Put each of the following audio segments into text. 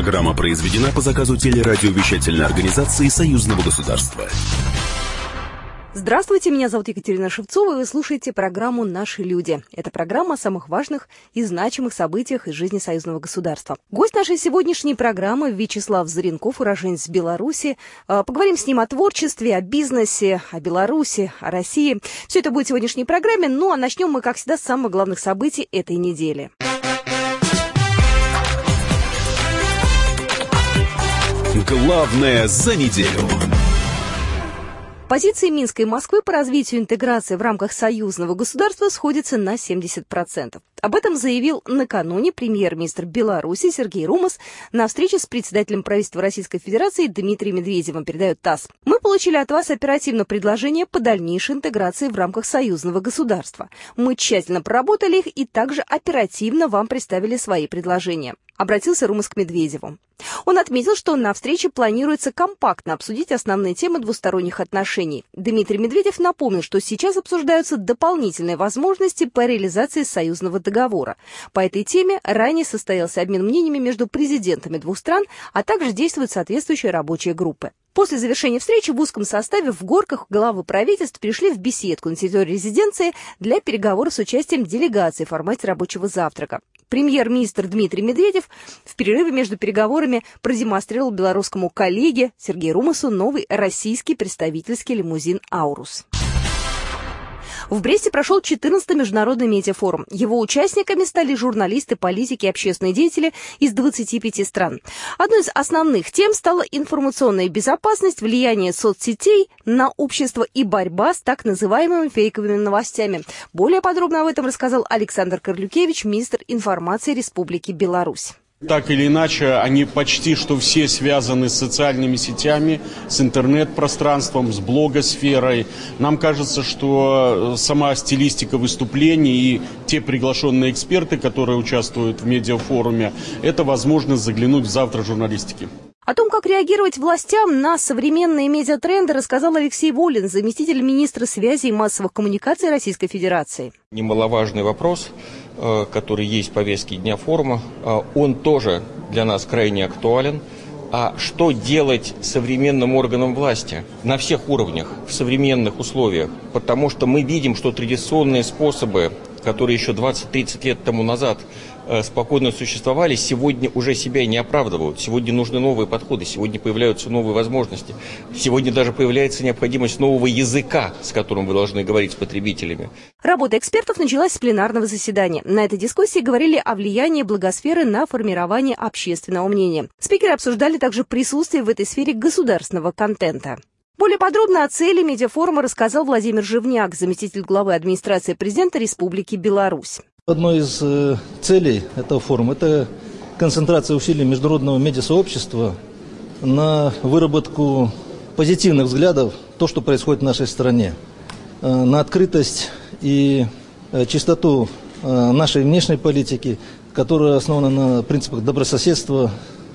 Программа произведена по заказу телерадиовещательной организации Союзного государства. Здравствуйте, меня зовут Екатерина Шевцова, и вы слушаете программу «Наши люди». Это программа о самых важных и значимых событиях из жизни союзного государства. Гость нашей сегодняшней программы Вячеслав Заренков, уроженец Беларуси. А, поговорим с ним о творчестве, о бизнесе, о Беларуси, о России. Все это будет в сегодняшней программе, ну а начнем мы, как всегда, с самых главных событий этой недели. Главное за неделю. Позиции Минска и Москвы по развитию интеграции в рамках союзного государства сходятся на 70%. Об этом заявил накануне премьер-министр Беларуси Сергей Румас на встрече с председателем правительства Российской Федерации Дмитрием Медведевым, передает ТАСС. Мы получили от вас оперативно предложение по дальнейшей интеграции в рамках союзного государства. Мы тщательно проработали их и также оперативно вам представили свои предложения обратился Румас к Медведеву. Он отметил, что на встрече планируется компактно обсудить основные темы двусторонних отношений. Дмитрий Медведев напомнил, что сейчас обсуждаются дополнительные возможности по реализации союзного договора. По этой теме ранее состоялся обмен мнениями между президентами двух стран, а также действуют соответствующие рабочие группы. После завершения встречи в узком составе в Горках главы правительств пришли в беседку на территории резиденции для переговоров с участием делегации в формате рабочего завтрака. Премьер-министр Дмитрий Медведев в перерыве между переговорами продемонстрировал белорусскому коллеге Сергею Румасу новый российский представительский лимузин «Аурус». В Бресте прошел 14-й международный медиафорум. Его участниками стали журналисты, политики и общественные деятели из 25 стран. Одной из основных тем стала информационная безопасность, влияние соцсетей на общество и борьба с так называемыми фейковыми новостями. Более подробно об этом рассказал Александр Карлюкевич, министр информации Республики Беларусь. Так или иначе, они почти что все связаны с социальными сетями, с интернет-пространством, с блогосферой. Нам кажется, что э, сама стилистика выступлений и те приглашенные эксперты, которые участвуют в медиафоруме, это возможность заглянуть в завтра журналистики. О том, как реагировать властям на современные медиатренды, рассказал Алексей Волин, заместитель министра связи и массовых коммуникаций Российской Федерации. Немаловажный вопрос – который есть в повестке дня форума, э, он тоже для нас крайне актуален. А что делать современным органам власти на всех уровнях, в современных условиях? Потому что мы видим, что традиционные способы, которые еще 20-30 лет тому назад Э, спокойно существовали, сегодня уже себя не оправдывают. Сегодня нужны новые подходы, сегодня появляются новые возможности. Сегодня даже появляется необходимость нового языка, с которым вы должны говорить с потребителями. Работа экспертов началась с пленарного заседания. На этой дискуссии говорили о влиянии благосферы на формирование общественного мнения. Спикеры обсуждали также присутствие в этой сфере государственного контента. Более подробно о цели медиафорума рассказал Владимир Живняк, заместитель главы администрации президента Республики Беларусь. Одной из э, целей этого форума – это концентрация усилий международного медиасообщества на выработку позитивных взглядов то, что происходит в нашей стране, э, на открытость и э, чистоту нашей внешней политики, которая основана на принципах добрососедства,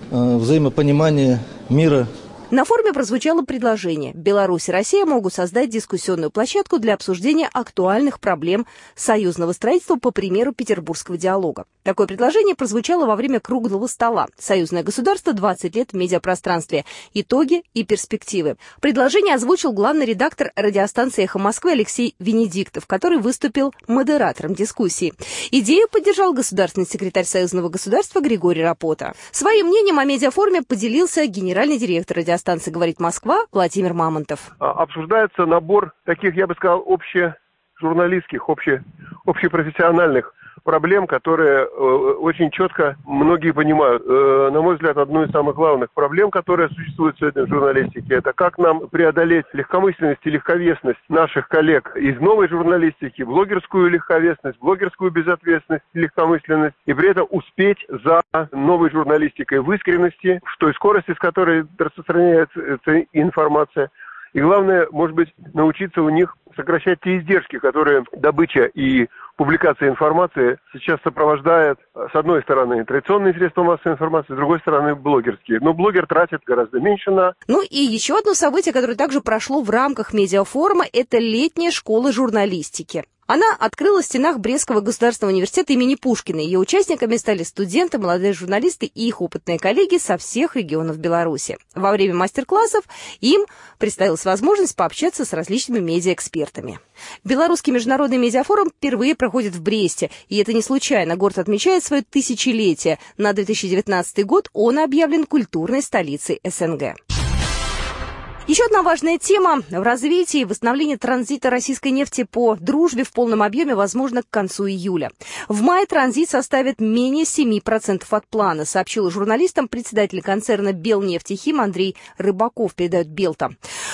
взаимопонимания, мира – на форуме прозвучало предложение. Беларусь и Россия могут создать дискуссионную площадку для обсуждения актуальных проблем союзного строительства по примеру петербургского диалога. Такое предложение прозвучало во время круглого стола «Союзное государство. 20 лет в медиапространстве. Итоги и перспективы». Предложение озвучил главный редактор радиостанции «Эхо Москвы» Алексей Венедиктов, который выступил модератором дискуссии. Идею поддержал государственный секретарь Союзного государства Григорий Рапота. Своим мнением о медиафоруме поделился генеральный директор радиостанции радиостанции «Говорит Москва» Владимир Мамонтов. А, обсуждается набор таких, я бы сказал, общежурналистских, обще, общепрофессиональных проблем, которые э, очень четко многие понимают. Э, на мой взгляд, одну из самых главных проблем, которые существуют сегодня в журналистике, это как нам преодолеть легкомысленность и легковесность наших коллег из новой журналистики, блогерскую легковесность, блогерскую безответственность, легкомысленность, и при этом успеть за новой журналистикой в искренности, в той скорости, с которой распространяется информация, и главное, может быть, научиться у них сокращать те издержки, которые добыча и публикация информации сейчас сопровождает, с одной стороны, традиционные средства массовой информации, с другой стороны, блогерские. Но блогер тратит гораздо меньше на... Ну и еще одно событие, которое также прошло в рамках медиафорума, это летняя школа журналистики. Она открыла в стенах Брестского государственного университета имени Пушкина. Ее участниками стали студенты, молодые журналисты и их опытные коллеги со всех регионов Беларуси. Во время мастер-классов им представилась возможность пообщаться с различными медиаэкспертами. Белорусский международный медиафорум впервые проходит в Бресте, и это не случайно. Город отмечает свое тысячелетие. На 2019 год он объявлен культурной столицей СНГ. Еще одна важная тема в развитии и восстановлении транзита российской нефти по дружбе в полном объеме возможно к концу июля. В мае транзит составит менее 7% от плана, сообщил журналистам председатель концерна «Белнефтехим» Андрей Рыбаков, передает Белта.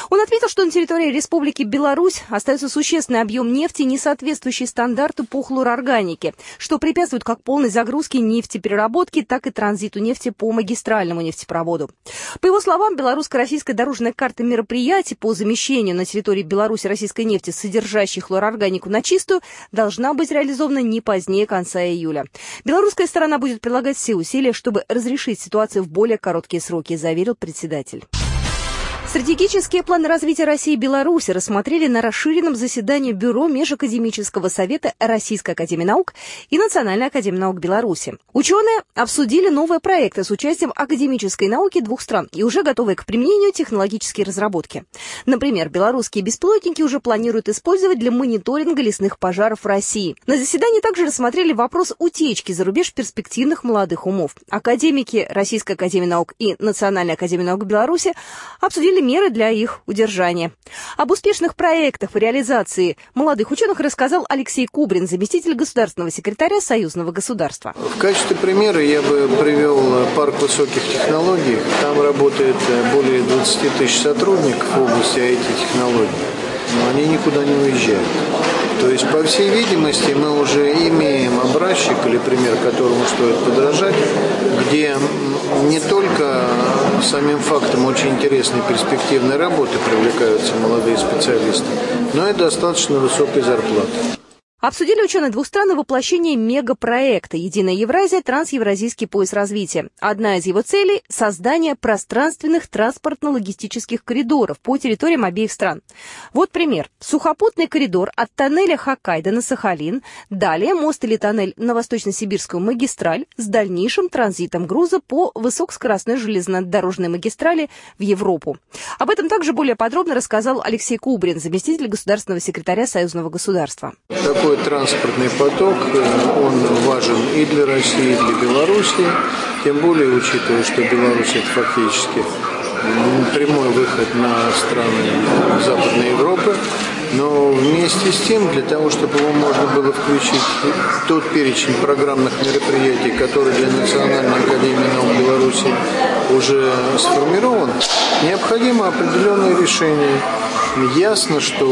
Он отметил, что на территории Республики Беларусь остается существенный объем нефти, не соответствующий стандарту по хлорорганике, что препятствует как полной загрузке нефтепереработки, так и транзиту нефти по магистральному нефтепроводу. По его словам, белорусско-российская дорожная карта Карта мероприятий по замещению на территории Беларуси российской нефти, содержащей хлорорганику на чистую, должна быть реализована не позднее конца июля. Белорусская сторона будет прилагать все усилия, чтобы разрешить ситуацию в более короткие сроки, заверил председатель. Стратегические планы развития России и Беларуси рассмотрели на расширенном заседании Бюро Межакадемического совета Российской академии наук и Национальной академии наук Беларуси. Ученые обсудили новые проекты с участием академической науки двух стран и уже готовые к применению технологические разработки. Например, белорусские беспилотники уже планируют использовать для мониторинга лесных пожаров России. На заседании также рассмотрели вопрос утечки за рубеж перспективных молодых умов. Академики Российской академии наук и Национальной академии наук Беларуси обсудили меры для их удержания. Об успешных проектах в реализации молодых ученых рассказал Алексей Кубрин, заместитель государственного секретаря Союзного государства. В качестве примера я бы привел парк высоких технологий. Там работает более 20 тысяч сотрудников в области IT-технологий. Но они никуда не уезжают. То есть, по всей видимости, мы уже имеем образчик или пример, которому стоит подражать, где не только самим фактом очень интересной перспективной работы привлекаются молодые специалисты, но и достаточно высокой зарплаты. Обсудили ученые двух стран воплощение мегапроекта «Единая Евразия. Трансевразийский пояс развития». Одна из его целей – создание пространственных транспортно-логистических коридоров по территориям обеих стран. Вот пример. Сухопутный коридор от тоннеля Хоккайдо на Сахалин, далее мост или тоннель на Восточно-Сибирскую магистраль с дальнейшим транзитом груза по высокоскоростной железнодорожной магистрали в Европу. Об этом также более подробно рассказал Алексей Кубрин, заместитель государственного секретаря Союзного государства. Такой такой транспортный поток, э, он важен и для России, и для Беларуси, тем более учитывая, что Беларусь это фактически прямой выход на страны Западной Европы. Но вместе с тем, для того, чтобы его можно было включить тот перечень программных мероприятий, который для Национальной Академии наук Беларуси уже сформирован, необходимо определенное решение Ясно, что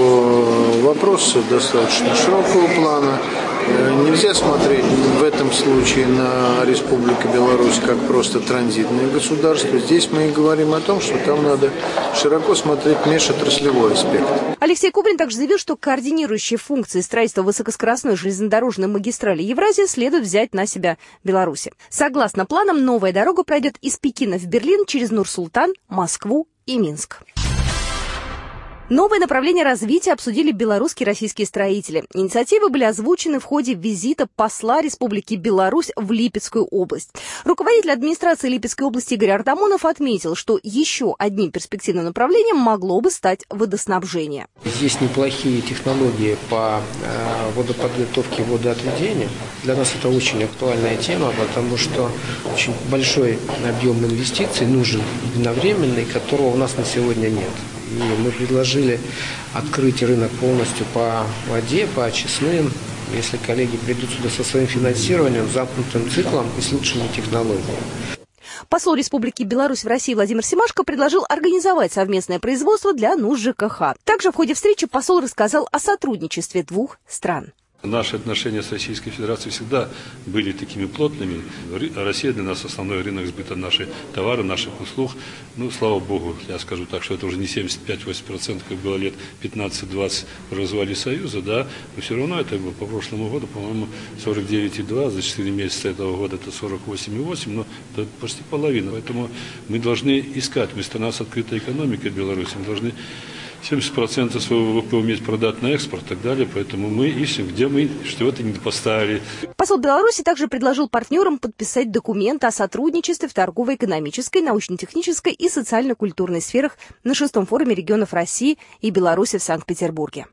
вопрос достаточно широкого плана. Э, нельзя смотреть в этом случае на Республику Беларусь как просто транзитное государство. Здесь мы и говорим о том, что там надо широко смотреть межотраслевой аспект. Алексей Кубрин также заявил, что координирующие функции строительства высокоскоростной железнодорожной магистрали Евразии следует взять на себя Беларуси. Согласно планам, новая дорога пройдет из Пекина в Берлин через Нур-Султан, Москву и Минск. Новое направление развития обсудили белорусские и российские строители. Инициативы были озвучены в ходе визита посла Республики Беларусь в Липецкую область. Руководитель администрации Липецкой области Игорь Артамонов отметил, что еще одним перспективным направлением могло бы стать водоснабжение. Есть неплохие технологии по э, водоподготовке водоотведения. Для нас это очень актуальная тема, потому что очень большой объем инвестиций нужен единовременный, которого у нас на сегодня нет. И мы предложили открыть рынок полностью по воде, по очистным. Если коллеги придут сюда со своим финансированием, замкнутым циклом и с лучшими технологиями. Посол Республики Беларусь в России Владимир Семашко предложил организовать совместное производство для нужд ЖКХ. Также в ходе встречи посол рассказал о сотрудничестве двух стран. Наши отношения с Российской Федерацией всегда были такими плотными. Россия для нас основной рынок сбыта наших товаров, наших услуг. Ну, слава богу, я скажу так, что это уже не 75-80%, как было лет 15-20 в развале Союза, да, но все равно это было по прошлому году, по-моему, 49,2, за 4 месяца этого года это 48,8, но это почти половина. Поэтому мы должны искать, мы страна с открытой экономикой Беларуси, мы должны 70% своего ВВП уметь продать на экспорт и так далее. Поэтому мы ищем, где мы что-то не поставили. Посол Беларуси также предложил партнерам подписать документы о сотрудничестве в торгово-экономической, научно-технической и социально-культурной сферах на шестом форуме регионов России и Беларуси в Санкт-Петербурге.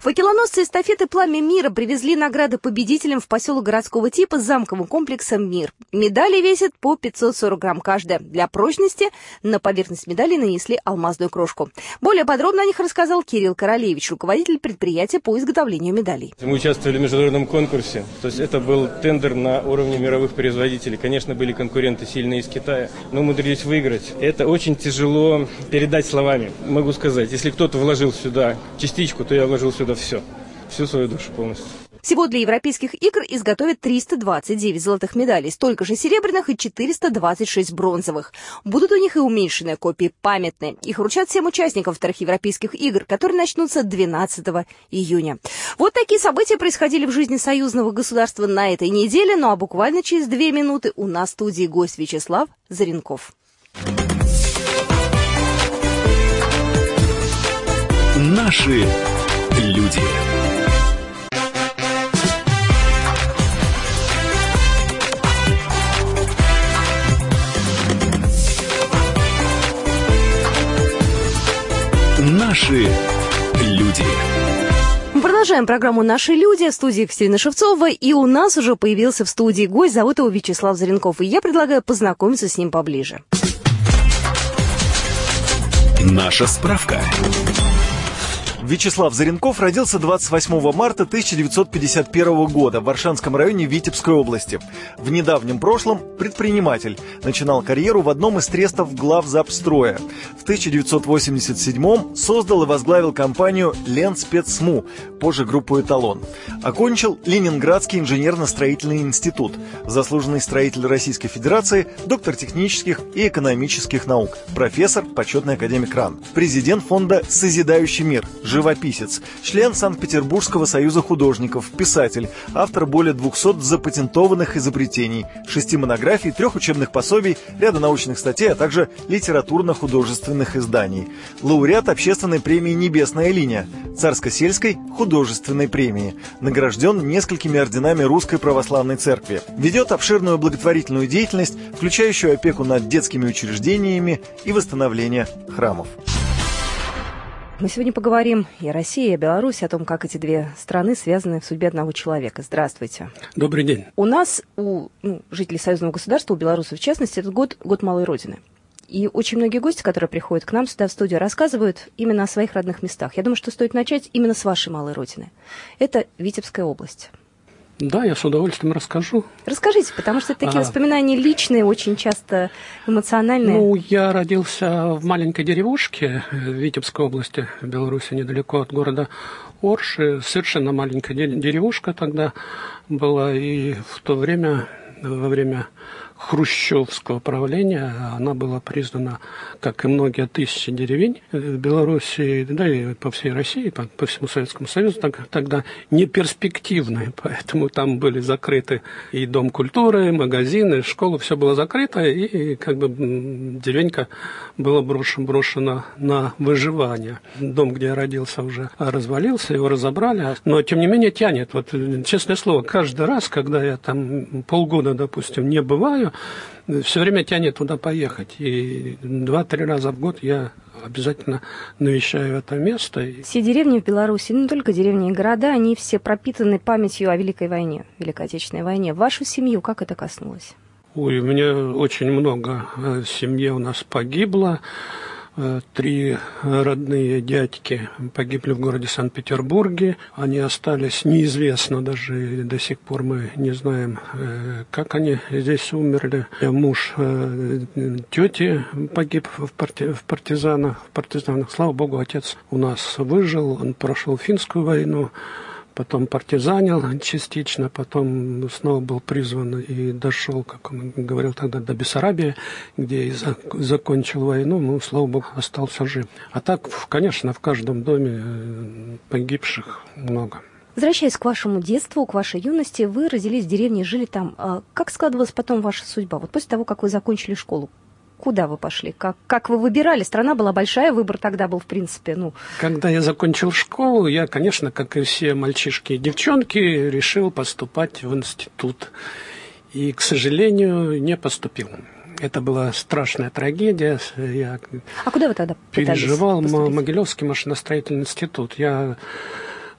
Факелоносцы эстафеты «Пламя мира» привезли награды победителям в поселок городского типа с замковым комплексом «Мир». Медали весят по 540 грамм каждая. Для прочности на поверхность медали нанесли алмазную крошку. Более подробно о них рассказал Кирилл Королевич, руководитель предприятия по изготовлению медалей. Мы участвовали в международном конкурсе. То есть это был тендер на уровне мировых производителей. Конечно, были конкуренты сильные из Китая, но умудрились выиграть. Это очень тяжело передать словами. Могу сказать, если кто-то вложил сюда частичку, то я вложил сюда туда все, всю свою душу полностью. Всего для европейских игр изготовят 329 золотых медалей, столько же серебряных и 426 бронзовых. Будут у них и уменьшенные копии памятные. Их вручат всем участникам вторых европейских игр, которые начнутся 12 июня. Вот такие события происходили в жизни союзного государства на этой неделе, ну а буквально через две минуты у нас в студии гость Вячеслав Заренков. Наши люди. Наши люди. Продолжаем программу «Наши люди» в студии Екатерина Шевцова, и у нас уже появился в студии гость, зовут его Вячеслав Заренков, и я предлагаю познакомиться с ним поближе. Наша справка. Вячеслав Заренков родился 28 марта 1951 года в Варшанском районе Витебской области. В недавнем прошлом предприниматель. Начинал карьеру в одном из трестов главзапстроя. В 1987 создал и возглавил компанию «Ленспецсму», позже группу «Эталон». Окончил Ленинградский инженерно-строительный институт. Заслуженный строитель Российской Федерации, доктор технических и экономических наук, профессор, почетный академик РАН, президент фонда «Созидающий мир», живописец, член Санкт-Петербургского союза художников, писатель, автор более 200 запатентованных изобретений, шести монографий, трех учебных пособий, ряда научных статей, а также литературно-художественных изданий. Лауреат общественной премии «Небесная линия», царско-сельской художественной премии. Награжден несколькими орденами Русской Православной Церкви. Ведет обширную благотворительную деятельность, включающую опеку над детскими учреждениями и восстановление храмов. Мы сегодня поговорим и о России, и о Беларуси, о том, как эти две страны связаны в судьбе одного человека. Здравствуйте. Добрый день. У нас, у ну, жителей союзного государства, у белорусов в частности, этот год – год малой родины. И очень многие гости, которые приходят к нам сюда в студию, рассказывают именно о своих родных местах. Я думаю, что стоит начать именно с вашей малой родины. Это Витебская область. Да, я с удовольствием расскажу. Расскажите, потому что такие а... воспоминания личные, очень часто эмоциональные. Ну, я родился в маленькой деревушке в Витебской области, Беларуси, недалеко от города Орши. Совершенно маленькая деревушка тогда была. И в то время, во время хрущевского правления она была признана, как и многие тысячи деревень в Беларуси, да и по всей России, по, по всему Советскому Союзу, так, тогда неперспективной, поэтому там были закрыты и Дом культуры, и магазины, школа, все было закрыто, и как бы деревенька была брошена, брошена на выживание. Дом, где я родился, уже развалился, его разобрали, но тем не менее тянет. Вот честное слово, каждый раз, когда я там полгода, допустим, не бываю, все время тянет туда поехать. И два-три раза в год я обязательно навещаю это место. Все деревни в Беларуси, ну, не только деревни и города, они все пропитаны памятью о Великой войне, Великой Отечественной войне. Вашу семью как это коснулось? Ой, у меня очень много в семье у нас погибло. Три родные дядьки погибли в городе Санкт-Петербурге. Они остались неизвестно даже до сих пор мы не знаем, э, как они здесь умерли. Муж э, тети погиб в, в партизанах. В партизанах. Слава богу, отец у нас выжил. Он прошел финскую войну потом партизанил частично, потом снова был призван и дошел, как он говорил тогда, до Бессарабии, где и закончил войну, ну, слава богу, остался жив. А так, конечно, в каждом доме э, погибших много. Возвращаясь к вашему детству, к вашей юности, вы родились в деревне, жили там. А как складывалась потом ваша судьба? Вот после того, как вы закончили школу, куда вы пошли? Как, как вы выбирали? Страна была большая, выбор тогда был, в принципе, ну... Когда я закончил школу, я, конечно, как и все мальчишки и девчонки, решил поступать в институт. И, к сожалению, не поступил. Это была страшная трагедия. Я а куда вы тогда переживал Могилевский машиностроительный институт. Я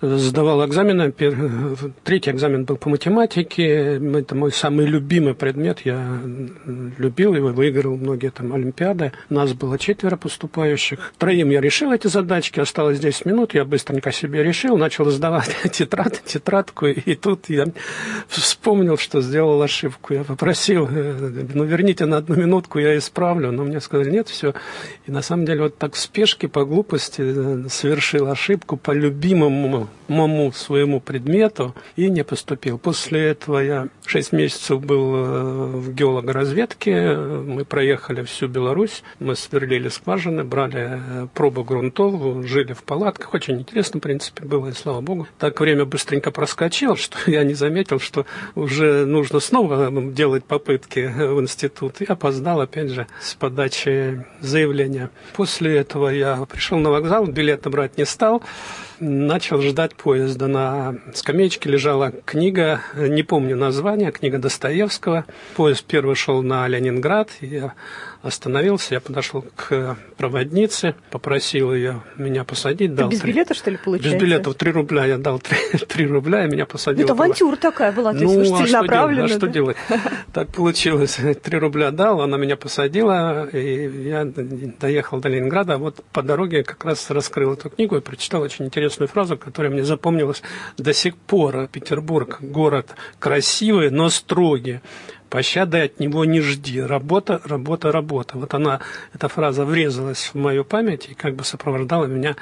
сдавал экзамены. Третий экзамен был по математике. Это мой самый любимый предмет. Я любил его, выиграл многие там олимпиады. Нас было четверо поступающих. Троим я решил эти задачки. Осталось 10 минут. Я быстренько себе решил. Начал сдавать тетрадь, тетрадку. И тут я вспомнил, что сделал ошибку. Я попросил, э, ну, верните на одну минутку, я исправлю. Но мне сказали, нет, все. И на самом деле вот так в спешке, по глупости э, совершил ошибку по любимому моему своему предмету и не поступил. После этого я шесть месяцев был э, в геологоразведке. Мы проехали всю Беларусь, мы сверлили скважины, брали э, пробы грунтов, жили в палатках. Очень интересно, в принципе, было, и слава богу. Так время быстренько проскочило, что я не заметил, что уже нужно снова делать попытки в институт. И опоздал, опять же, с подачи заявления. После этого я пришел на вокзал, билеты брать не стал начал ждать поезда. На скамеечке лежала книга, не помню название, книга Достоевского. Поезд первый шел на Ленинград. Я остановился, я подошел к проводнице, попросил ее меня посадить. Дал без 3... билета, что ли, получается? Без билета, 3 рубля. Я дал 3, 3 рубля, и меня посадили. Это авантюра такая была, то ну, есть а что делать? А что делать? Так получилось. 3 рубля дал, она меня посадила, и я доехал до Ленинграда. А вот по дороге как раз раскрыл эту книгу и прочитал очень интересную фразу, которая мне запомнилась до сих пор. Петербург – город красивый, но строгий пощады от него не жди. Работа, работа, работа. Вот она, эта фраза врезалась в мою память и как бы сопровождала меня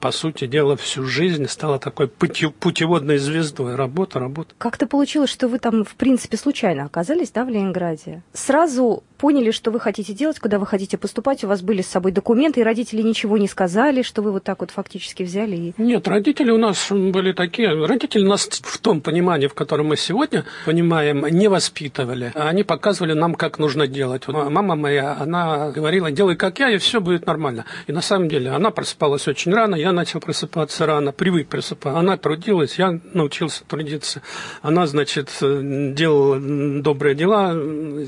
по сути дела, всю жизнь стала такой путеводной звездой. Работа, работа. Как-то получилось, что вы там, в принципе, случайно оказались, да, в Ленинграде? Сразу поняли, что вы хотите делать, куда вы хотите поступать, у вас были с собой документы, и родители ничего не сказали, что вы вот так вот фактически взяли и... Нет, родители у нас были такие, родители нас в том понимании, в котором мы сегодня понимаем, не воспитывали. Они показывали нам, как нужно делать. Мама моя, она говорила, делай как я, и все будет нормально. И на самом деле она просыпалась очень рано, я начал просыпаться рано, привык просыпаться. Она трудилась, я научился трудиться. Она, значит, делала добрые дела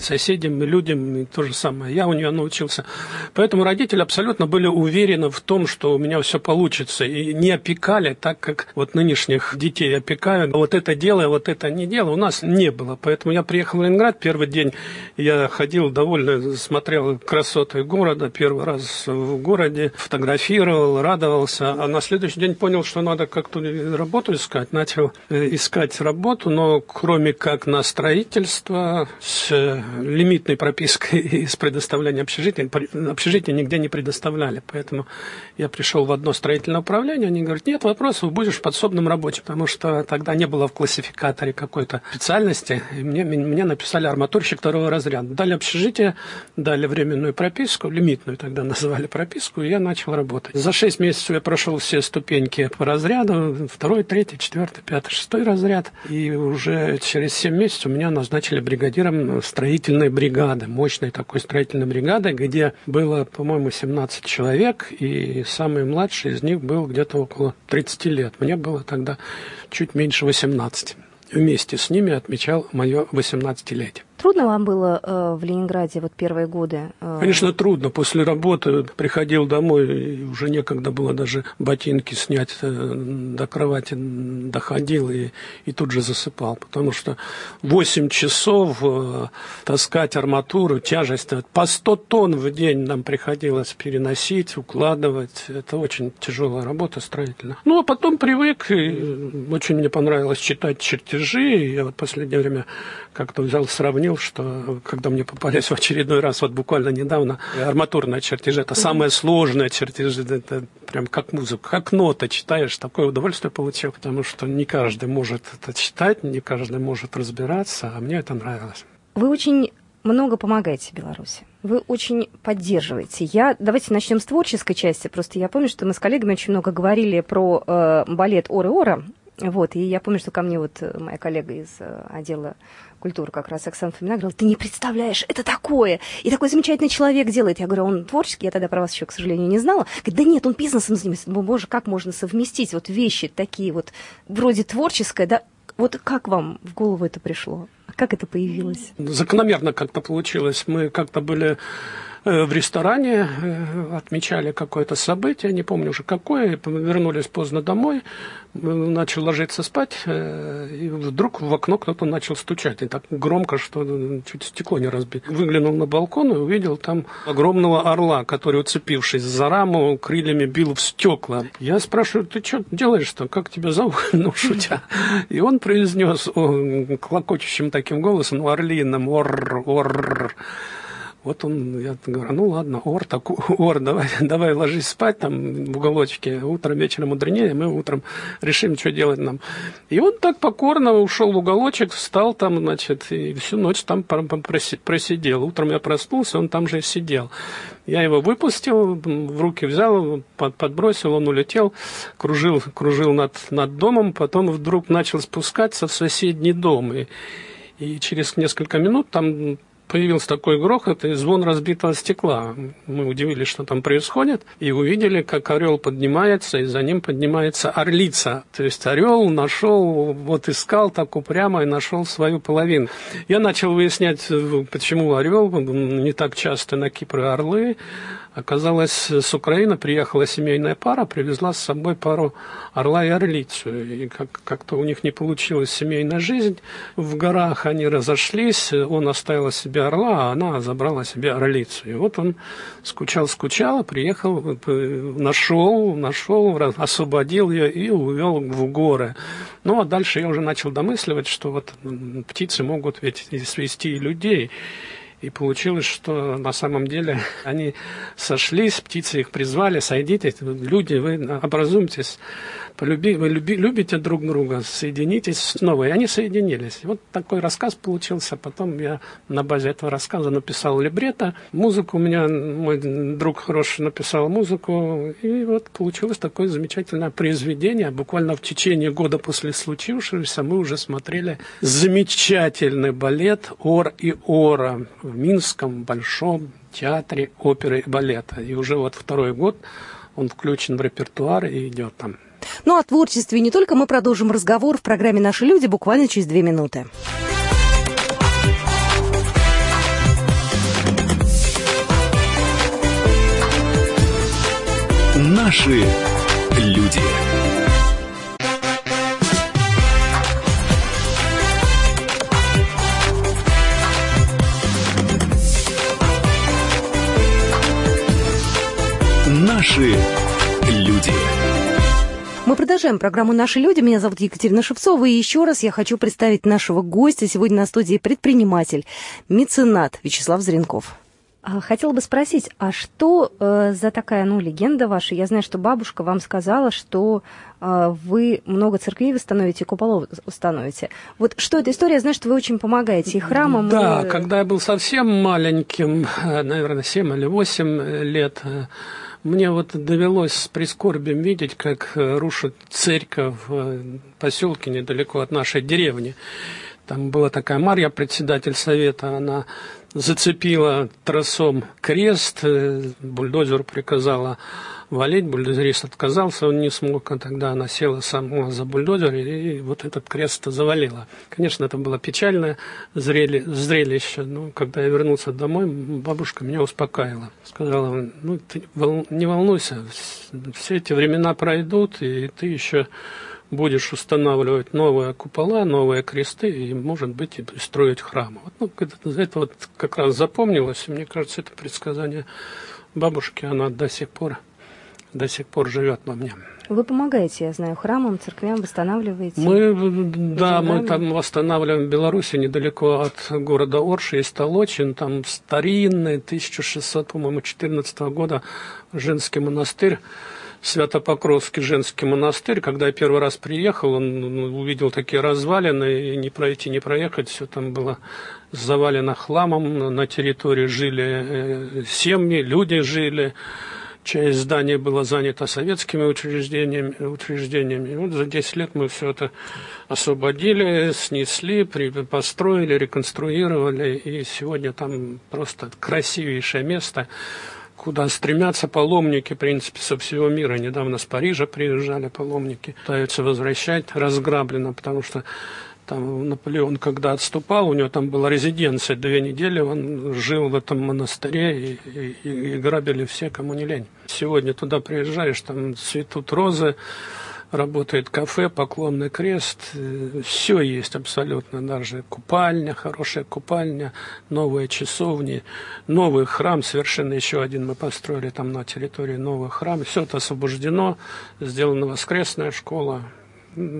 соседям людям, и то же самое. Я у нее научился. Поэтому родители абсолютно были уверены в том, что у меня все получится. И не опекали так, как вот нынешних детей опекают. Вот это делай, вот это не делай. У нас не было. Поэтому я приехал в Ленинград. Первый день я ходил довольно, смотрел красоты города. Первый раз в городе. Фотографировал, радовался а на следующий день понял, что надо как-то работу искать. Начал э, искать работу, но кроме как на строительство с лимитной пропиской и с предоставлением общежития, общежития нигде не предоставляли. Поэтому я пришел в одно строительное управление, они говорят, нет вопросов, будешь в подсобном рабочем, потому что тогда не было в классификаторе какой-то специальности. И мне, мне написали арматурщик второго разряда. Дали общежитие, дали временную прописку, лимитную тогда называли прописку, и я начал работать. За шесть месяцев я прошел все ступеньки по разряду, второй, третий, четвертый, пятый, шестой разряд. И уже через семь месяцев меня назначили бригадиром строительной бригады, мощной такой строительной бригады, где было, по-моему, 17 человек, и самый младший из них был где-то около 30 лет. Мне было тогда чуть меньше 18. Вместе с ними отмечал мое 18-летие. Трудно вам было э, в Ленинграде вот первые годы? Э... Конечно, трудно. После работы приходил домой, и уже некогда было даже ботинки снять э, до кровати, доходил и, и тут же засыпал. Потому что 8 часов э, таскать арматуру, тяжесть, по 100 тонн в день нам приходилось переносить, укладывать. Это очень тяжелая работа строительная. Ну, а потом привык, и очень мне понравилось читать чертежи. Я вот в последнее время как-то взял сравнение объяснил, что когда мне попались в очередной раз, вот буквально недавно, арматурные чертежи, это самое сложное чертежи, это прям как музыка, как нота читаешь, такое удовольствие получил, потому что не каждый может это читать, не каждый может разбираться, а мне это нравилось. Вы очень много помогаете Беларуси. Вы очень поддерживаете. Я давайте начнем с творческой части. Просто я помню, что мы с коллегами очень много говорили про э, балет Оры Ора. Вот, и я помню, что ко мне вот моя коллега из э, отдела культуры как раз Оксана Фомина говорила, ты не представляешь, это такое, и такой замечательный человек делает. Я говорю, он творческий, я тогда про вас еще, к сожалению, не знала. Говорит, да нет, он бизнесом занимается. Ну, боже, как можно совместить вот вещи такие вот, вроде творческое, да, вот как вам в голову это пришло? Как это появилось? Закономерно как-то получилось. Мы как-то были в ресторане, э, отмечали какое-то событие, не помню уже какое, вернулись поздно домой, э, начал ложиться спать, и вдруг в окно кто-то начал стучать, и так громко, что чуть стекло не разбит. Выглянул на балкон и увидел там огромного орла, который, уцепившись за раму, крыльями бил в стекла. Я спрашиваю, ты что делаешь-то, как тебя зовут? Ну, шутя. И он произнес клокочущим таким голосом, орлиным, ор, ор. Вот он, я говорю, ну ладно, ор, так, ор, давай, давай ложись спать там в уголочке, утром, вечером мудренее, мы утром решим, что делать нам. И он так покорно ушел в уголочек, встал там, значит, и всю ночь там просидел. Утром я проснулся, он там же сидел. Я его выпустил, в руки взял, подбросил, он улетел, кружил, кружил над, над домом, потом вдруг начал спускаться в соседний дом. И, и через несколько минут там появился такой грохот и звон разбитого стекла. Мы удивились, что там происходит, и увидели, как орел поднимается, и за ним поднимается орлица. То есть орел нашел, вот искал так упрямо и нашел свою половину. Я начал выяснять, почему орел, не так часто на Кипре орлы, Оказалось, с Украины приехала семейная пара, привезла с собой пару орла и орлицу. И как- как-то у них не получилась семейная жизнь. В горах они разошлись, он оставил себе орла, а она забрала себе орлицу. И вот он скучал-скучал, приехал, нашел, нашел, освободил ее и увел в горы. Ну, а дальше я уже начал домысливать, что вот птицы могут ведь свести и людей. И получилось, что на самом деле они сошлись, птицы их призвали, сойдитесь, люди, вы образумьтесь, полюби, вы люби, любите друг друга, соединитесь снова. И они соединились. И вот такой рассказ получился. Потом я на базе этого рассказа написал либретто. Музыку у меня мой друг хороший написал музыку. И вот получилось такое замечательное произведение. Буквально в течение года после случившегося мы уже смотрели замечательный балет «Ор и Ора» в Минском Большом театре оперы и балета. И уже вот второй год он включен в репертуар и идет там. Ну, о творчестве не только мы продолжим разговор в программе «Наши люди» буквально через две минуты. Наши люди. Наши люди. Мы продолжаем программу «Наши люди». Меня зовут Екатерина Шевцова. И еще раз я хочу представить нашего гостя. Сегодня на студии предприниматель, меценат Вячеслав Зренков. А, хотела бы спросить, а что э, за такая, ну, легенда ваша? Я знаю, что бабушка вам сказала, что э, вы много церквей восстановите, куполов установите. Вот что эта история? Я знаю, что вы очень помогаете и храмам. Да, и... когда я был совсем маленьким, э, наверное, 7 или 8 лет, э, мне вот довелось с прискорбием видеть, как э, рушат церковь в поселке недалеко от нашей деревни. Там была такая Марья, председатель совета, она зацепила тросом крест, э, бульдозеру приказала валить, бульдозерист отказался, он не смог, а тогда она села сама за бульдозер и вот этот крест завалила. Конечно, это было печальное зрели, зрелище, но когда я вернулся домой, бабушка меня успокаивала. Сказала, ну, ты не волнуйся, все эти времена пройдут, и ты еще будешь устанавливать новые купола, новые кресты и, может быть, и строить храмы. Вот, ну, это вот как раз запомнилось, и мне кажется, это предсказание бабушки, она до сих пор до сих пор живет во мне. Вы помогаете, я знаю, храмам, церквям, восстанавливаете? Мы, да, мы там восстанавливаем в Беларуси недалеко от города Орши, есть Толочин, там старинный, 1600, по-моему, 14 года женский монастырь. Святопокровский женский монастырь. Когда я первый раз приехал, он ну, увидел такие развалины, и не пройти, не проехать, все там было завалено хламом, на территории жили э, семьи, люди жили, часть здания была занята советскими учреждениями. учреждениями. Вот за 10 лет мы все это освободили, снесли, построили, реконструировали, и сегодня там просто красивейшее место – куда стремятся паломники, в принципе, со всего мира. Недавно с Парижа приезжали паломники, пытаются возвращать разграблено, потому что там Наполеон, когда отступал, у него там была резиденция, две недели он жил в этом монастыре и, и, и грабили все, кому не лень. Сегодня туда приезжаешь, там цветут розы, работает кафе, поклонный крест, э, все есть абсолютно, даже купальня, хорошая купальня, новые часовни, новый храм, совершенно еще один мы построили там на территории новый храм, все это освобождено, сделана воскресная школа,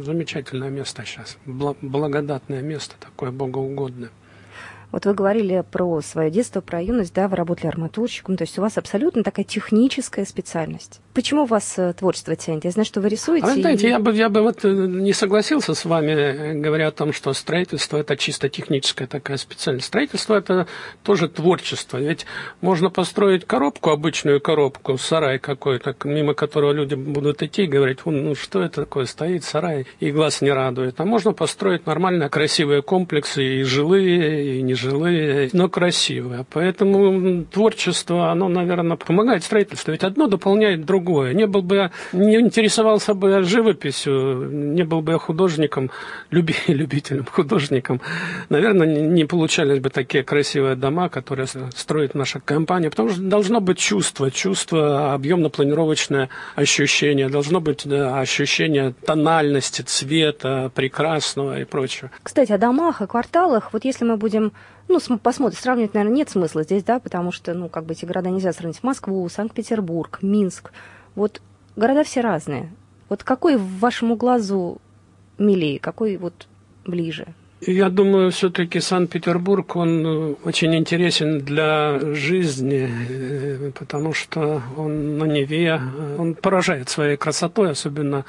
замечательное место сейчас, благодатное место такое, богоугодное. Вот вы говорили про свое детство, про юность, да, вы работали арматурщиком, то есть у вас абсолютно такая техническая специальность. Почему вас э, творчество тянет? Я знаю, что вы рисуете. А, знаете, и... я, бы, я бы вот э, не согласился с вами, э, говоря о том, что строительство – это чисто техническая такая специальность. Строительство – это тоже творчество. Ведь можно построить коробку, обычную коробку, сарай какой-то, мимо которого люди будут идти и говорить, ну что это такое, стоит сарай, и глаз не радует. А можно построить нормально красивые комплексы, и жилые, и нежилые, но красивые. Поэтому творчество, оно, наверное, помогает строительству. Ведь одно дополняет другое. Не был бы, не интересовался бы я живописью, не был бы я художником, люби, любителем, художником, наверное, не получались бы такие красивые дома, которые строит наша компания, потому что должно быть чувство, чувство, объемно-планировочное ощущение, должно быть да, ощущение тональности, цвета, прекрасного и прочего. Кстати, о домах, о кварталах, вот если мы будем ну, посмотрим, сравнивать, наверное, нет смысла здесь, да, потому что, ну, как бы эти города нельзя сравнить. Москву, Санкт-Петербург, Минск. Вот города все разные. Вот какой вашему глазу милее, какой вот ближе? Я думаю, все-таки Санкт-Петербург, он э, очень интересен для жизни, э, потому что он на Неве, э, он поражает своей красотой, особенно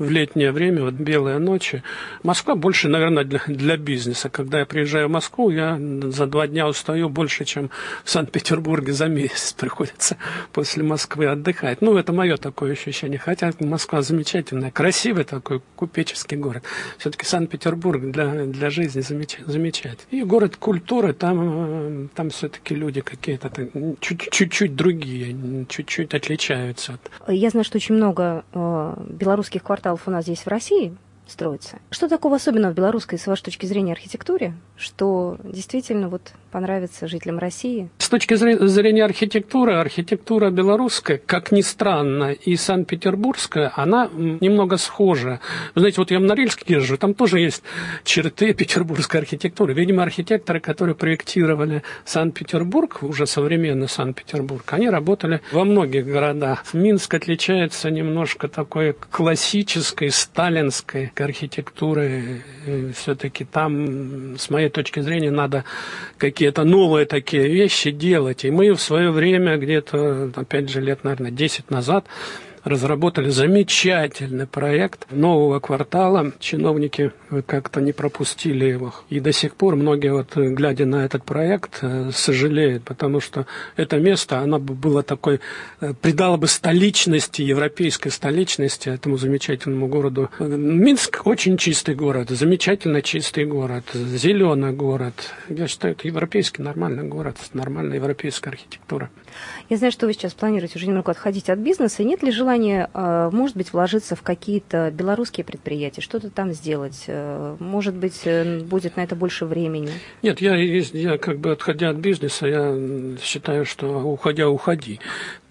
в летнее время, вот белые ночи. Москва больше, наверное, для, для бизнеса. Когда я приезжаю в Москву, я за два дня устаю больше, чем в Санкт-Петербурге за месяц приходится после Москвы отдыхать. Ну, это мое такое ощущение. Хотя Москва замечательная, красивый такой купеческий город. Все-таки Санкт-Петербург для, для жизни замечать. И город культуры, там, там все-таки люди какие-то чуть-чуть другие, чуть-чуть отличаются. Я знаю, что очень много э, белорусских кварталов у нас здесь в России строится. Что такого особенного в белорусской, с вашей точки зрения, архитектуре, что действительно вот понравится жителям России? С точки зрения архитектуры, архитектура белорусская, как ни странно, и Санкт-Петербургская, она немного схожа. Знаете, вот я в Норильске езжу, там тоже есть черты петербургской архитектуры. Видимо, архитекторы, которые проектировали Санкт-Петербург, уже современный Санкт-Петербург, они работали во многих городах. Минск отличается немножко такой классической, сталинской архитектурой. Все-таки там, с моей точки зрения, надо какие какие-то новые такие вещи делать. И мы в свое время, где-то, опять же, лет, наверное, 10 назад, разработали замечательный проект нового квартала. Чиновники как-то не пропустили его. И до сих пор многие, вот, глядя на этот проект, э, сожалеют, потому что это место, оно бы было такой, э, придало бы столичности, европейской столичности этому замечательному городу. Минск очень чистый город, замечательно чистый город, зеленый город. Я считаю, это европейский нормальный город, нормальная европейская архитектура. Я знаю, что вы сейчас планируете уже немного отходить от бизнеса. Нет ли желания, э, может быть, вложиться в какие-то белорусские предприятия, что-то там сделать? Э, может быть, э, будет на это больше времени? Нет, я, я как бы отходя от бизнеса, я считаю, что уходя, уходи.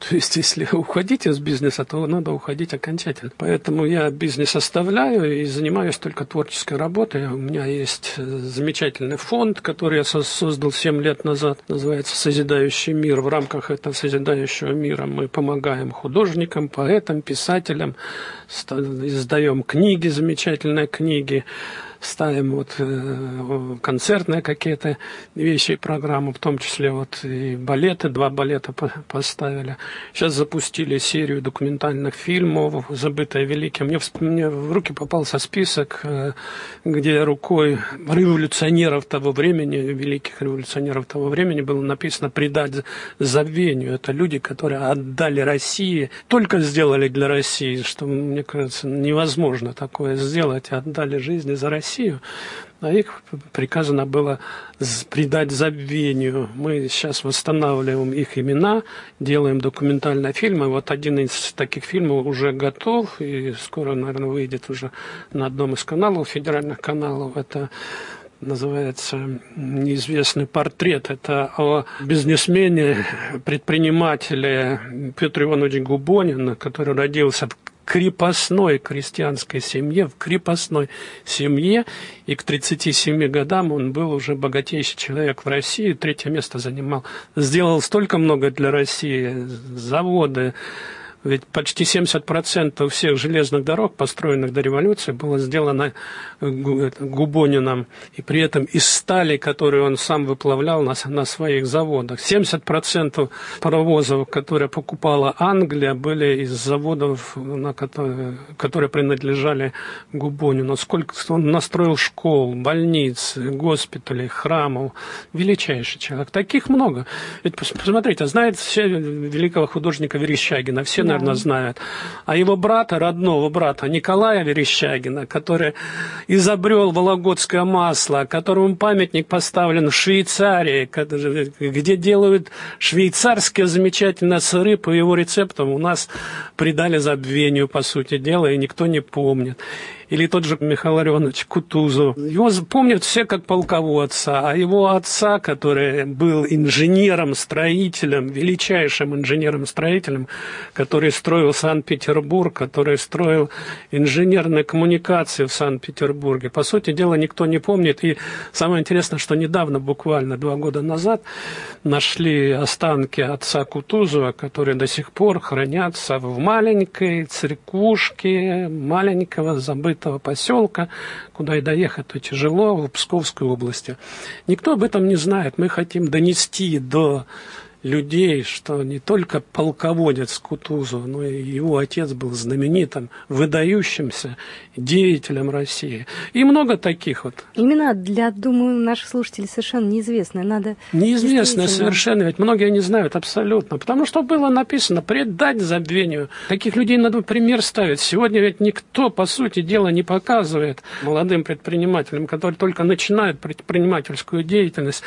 То есть, если уходить из бизнеса, то надо уходить окончательно. Поэтому я бизнес оставляю и занимаюсь только творческой работой. У меня есть э, замечательный фонд, который я создал 7 лет назад, называется «Созидающий мир». В рамках этого созидающего мира мы помогаем художникам, поэтам, писателям, издаем книги, замечательные книги, ставим вот э, концертные какие-то вещи, программу, в том числе вот и балеты, два балета поставили. Сейчас запустили серию документальных фильмов «Забытое великим». Мне, мне в руки попался список, э, где рукой революционеров того времени, великих революционеров того времени было написано «предать забвению». Это люди, которые отдали России, только сделали для России, что, мне кажется, невозможно такое сделать, отдали жизни за Россию Россию, а их приказано было предать забвению. Мы сейчас восстанавливаем их имена, делаем документальные фильмы. Вот один из таких фильмов уже готов и скоро, наверное, выйдет уже на одном из каналов, федеральных каналов. Это называется «Неизвестный портрет». Это о бизнесмене, предпринимателе Петре Ивановиче Губонин, который родился в крепостной крестьянской семье, в крепостной семье, и к 37 годам он был уже богатейший человек в России, третье место занимал. Сделал столько много для России, заводы, ведь почти 70% всех железных дорог, построенных до революции, было сделано Губонином. И при этом из стали, которую он сам выплавлял на, на своих заводах. 70% паровозов, которые покупала Англия, были из заводов, на которые, которые принадлежали Губонину. Сколько он настроил школ, больниц, госпиталей, храмов. Величайший человек. Таких много. Ведь посмотрите, знает все великого художника Верещагина. Все наверное, знают. А его брата, родного брата Николая Верещагина, который изобрел вологодское масло, которому памятник поставлен в Швейцарии, где делают швейцарские замечательные сыры по его рецептам, у нас придали забвению, по сути дела, и никто не помнит или тот же Михаил Ларионович Кутузов. Его помнят все как полководца, а его отца, который был инженером, строителем, величайшим инженером-строителем, который строил Санкт-Петербург, который строил инженерные коммуникации в Санкт-Петербурге. По сути дела, никто не помнит. И самое интересное, что недавно, буквально два года назад, нашли останки отца Кутузова, которые до сих пор хранятся в маленькой церквушке маленького забытого этого поселка, куда и доехать-то тяжело, в Псковской области. Никто об этом не знает. Мы хотим донести до людей, что не только полководец Кутузов, но и его отец был знаменитым, выдающимся деятелем России. И много таких вот. Имена для, думаю, наших слушателей совершенно неизвестные. Надо Неизвестные совершенно, ведь многие не знают абсолютно. Потому что было написано «предать забвению». Таких людей надо пример ставить. Сегодня ведь никто, по сути дела, не показывает молодым предпринимателям, которые только начинают предпринимательскую деятельность,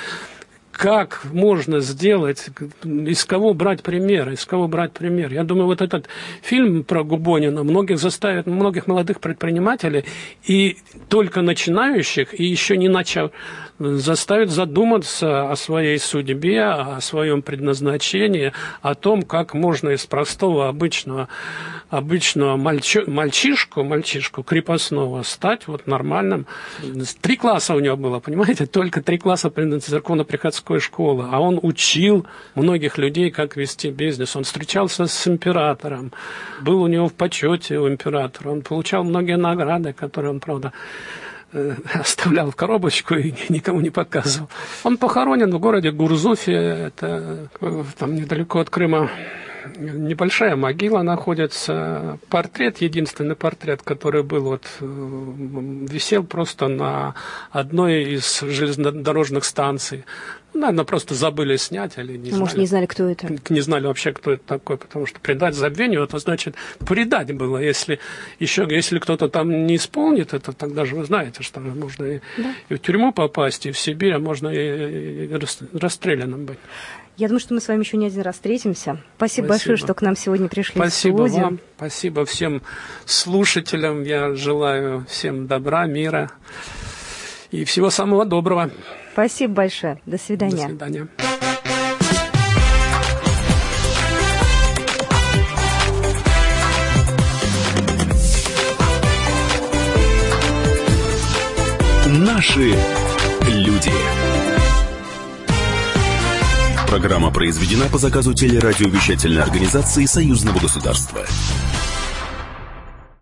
как можно сделать, из кого брать пример, из кого брать пример. Я думаю, вот этот фильм про Губонина многих заставит, многих молодых предпринимателей и только начинающих, и еще не начав, заставит задуматься о своей судьбе, о своем предназначении, о том, как можно из простого обычного, обычного мальчи, мальчишку, мальчишку крепостного стать вот нормальным. Три класса у него было, понимаете, только три класса церковно-приходской школы, а он учил многих людей, как вести бизнес. Он встречался с императором, был у него в почете у императора, он получал многие награды, которые он, правда, оставлял в коробочку и никому не показывал. Он похоронен в городе Гурзуфе, это э, там недалеко от Крыма. Небольшая могила находится. Портрет, единственный портрет, который был, вот, э, висел просто на одной из железнодорожных станций. Наверное, просто забыли снять или не Может, знали. Может, не знали, кто это. Не знали вообще, кто это такой, потому что предать забвению, это значит предать было. Если еще, если кто-то там не исполнит это, тогда же вы знаете, что можно и, да. и в тюрьму попасть, и в Сибирь, а можно и, и расстрелянным быть. Я думаю, что мы с вами еще не один раз встретимся. Спасибо, спасибо. большое, что к нам сегодня пришли спасибо в студию. Вам, спасибо всем слушателям. Я желаю всем добра, мира и всего самого доброго. Спасибо большое. До свидания. До свидания. Наши люди. Программа произведена по заказу телерадиовещательной организации Союзного государства.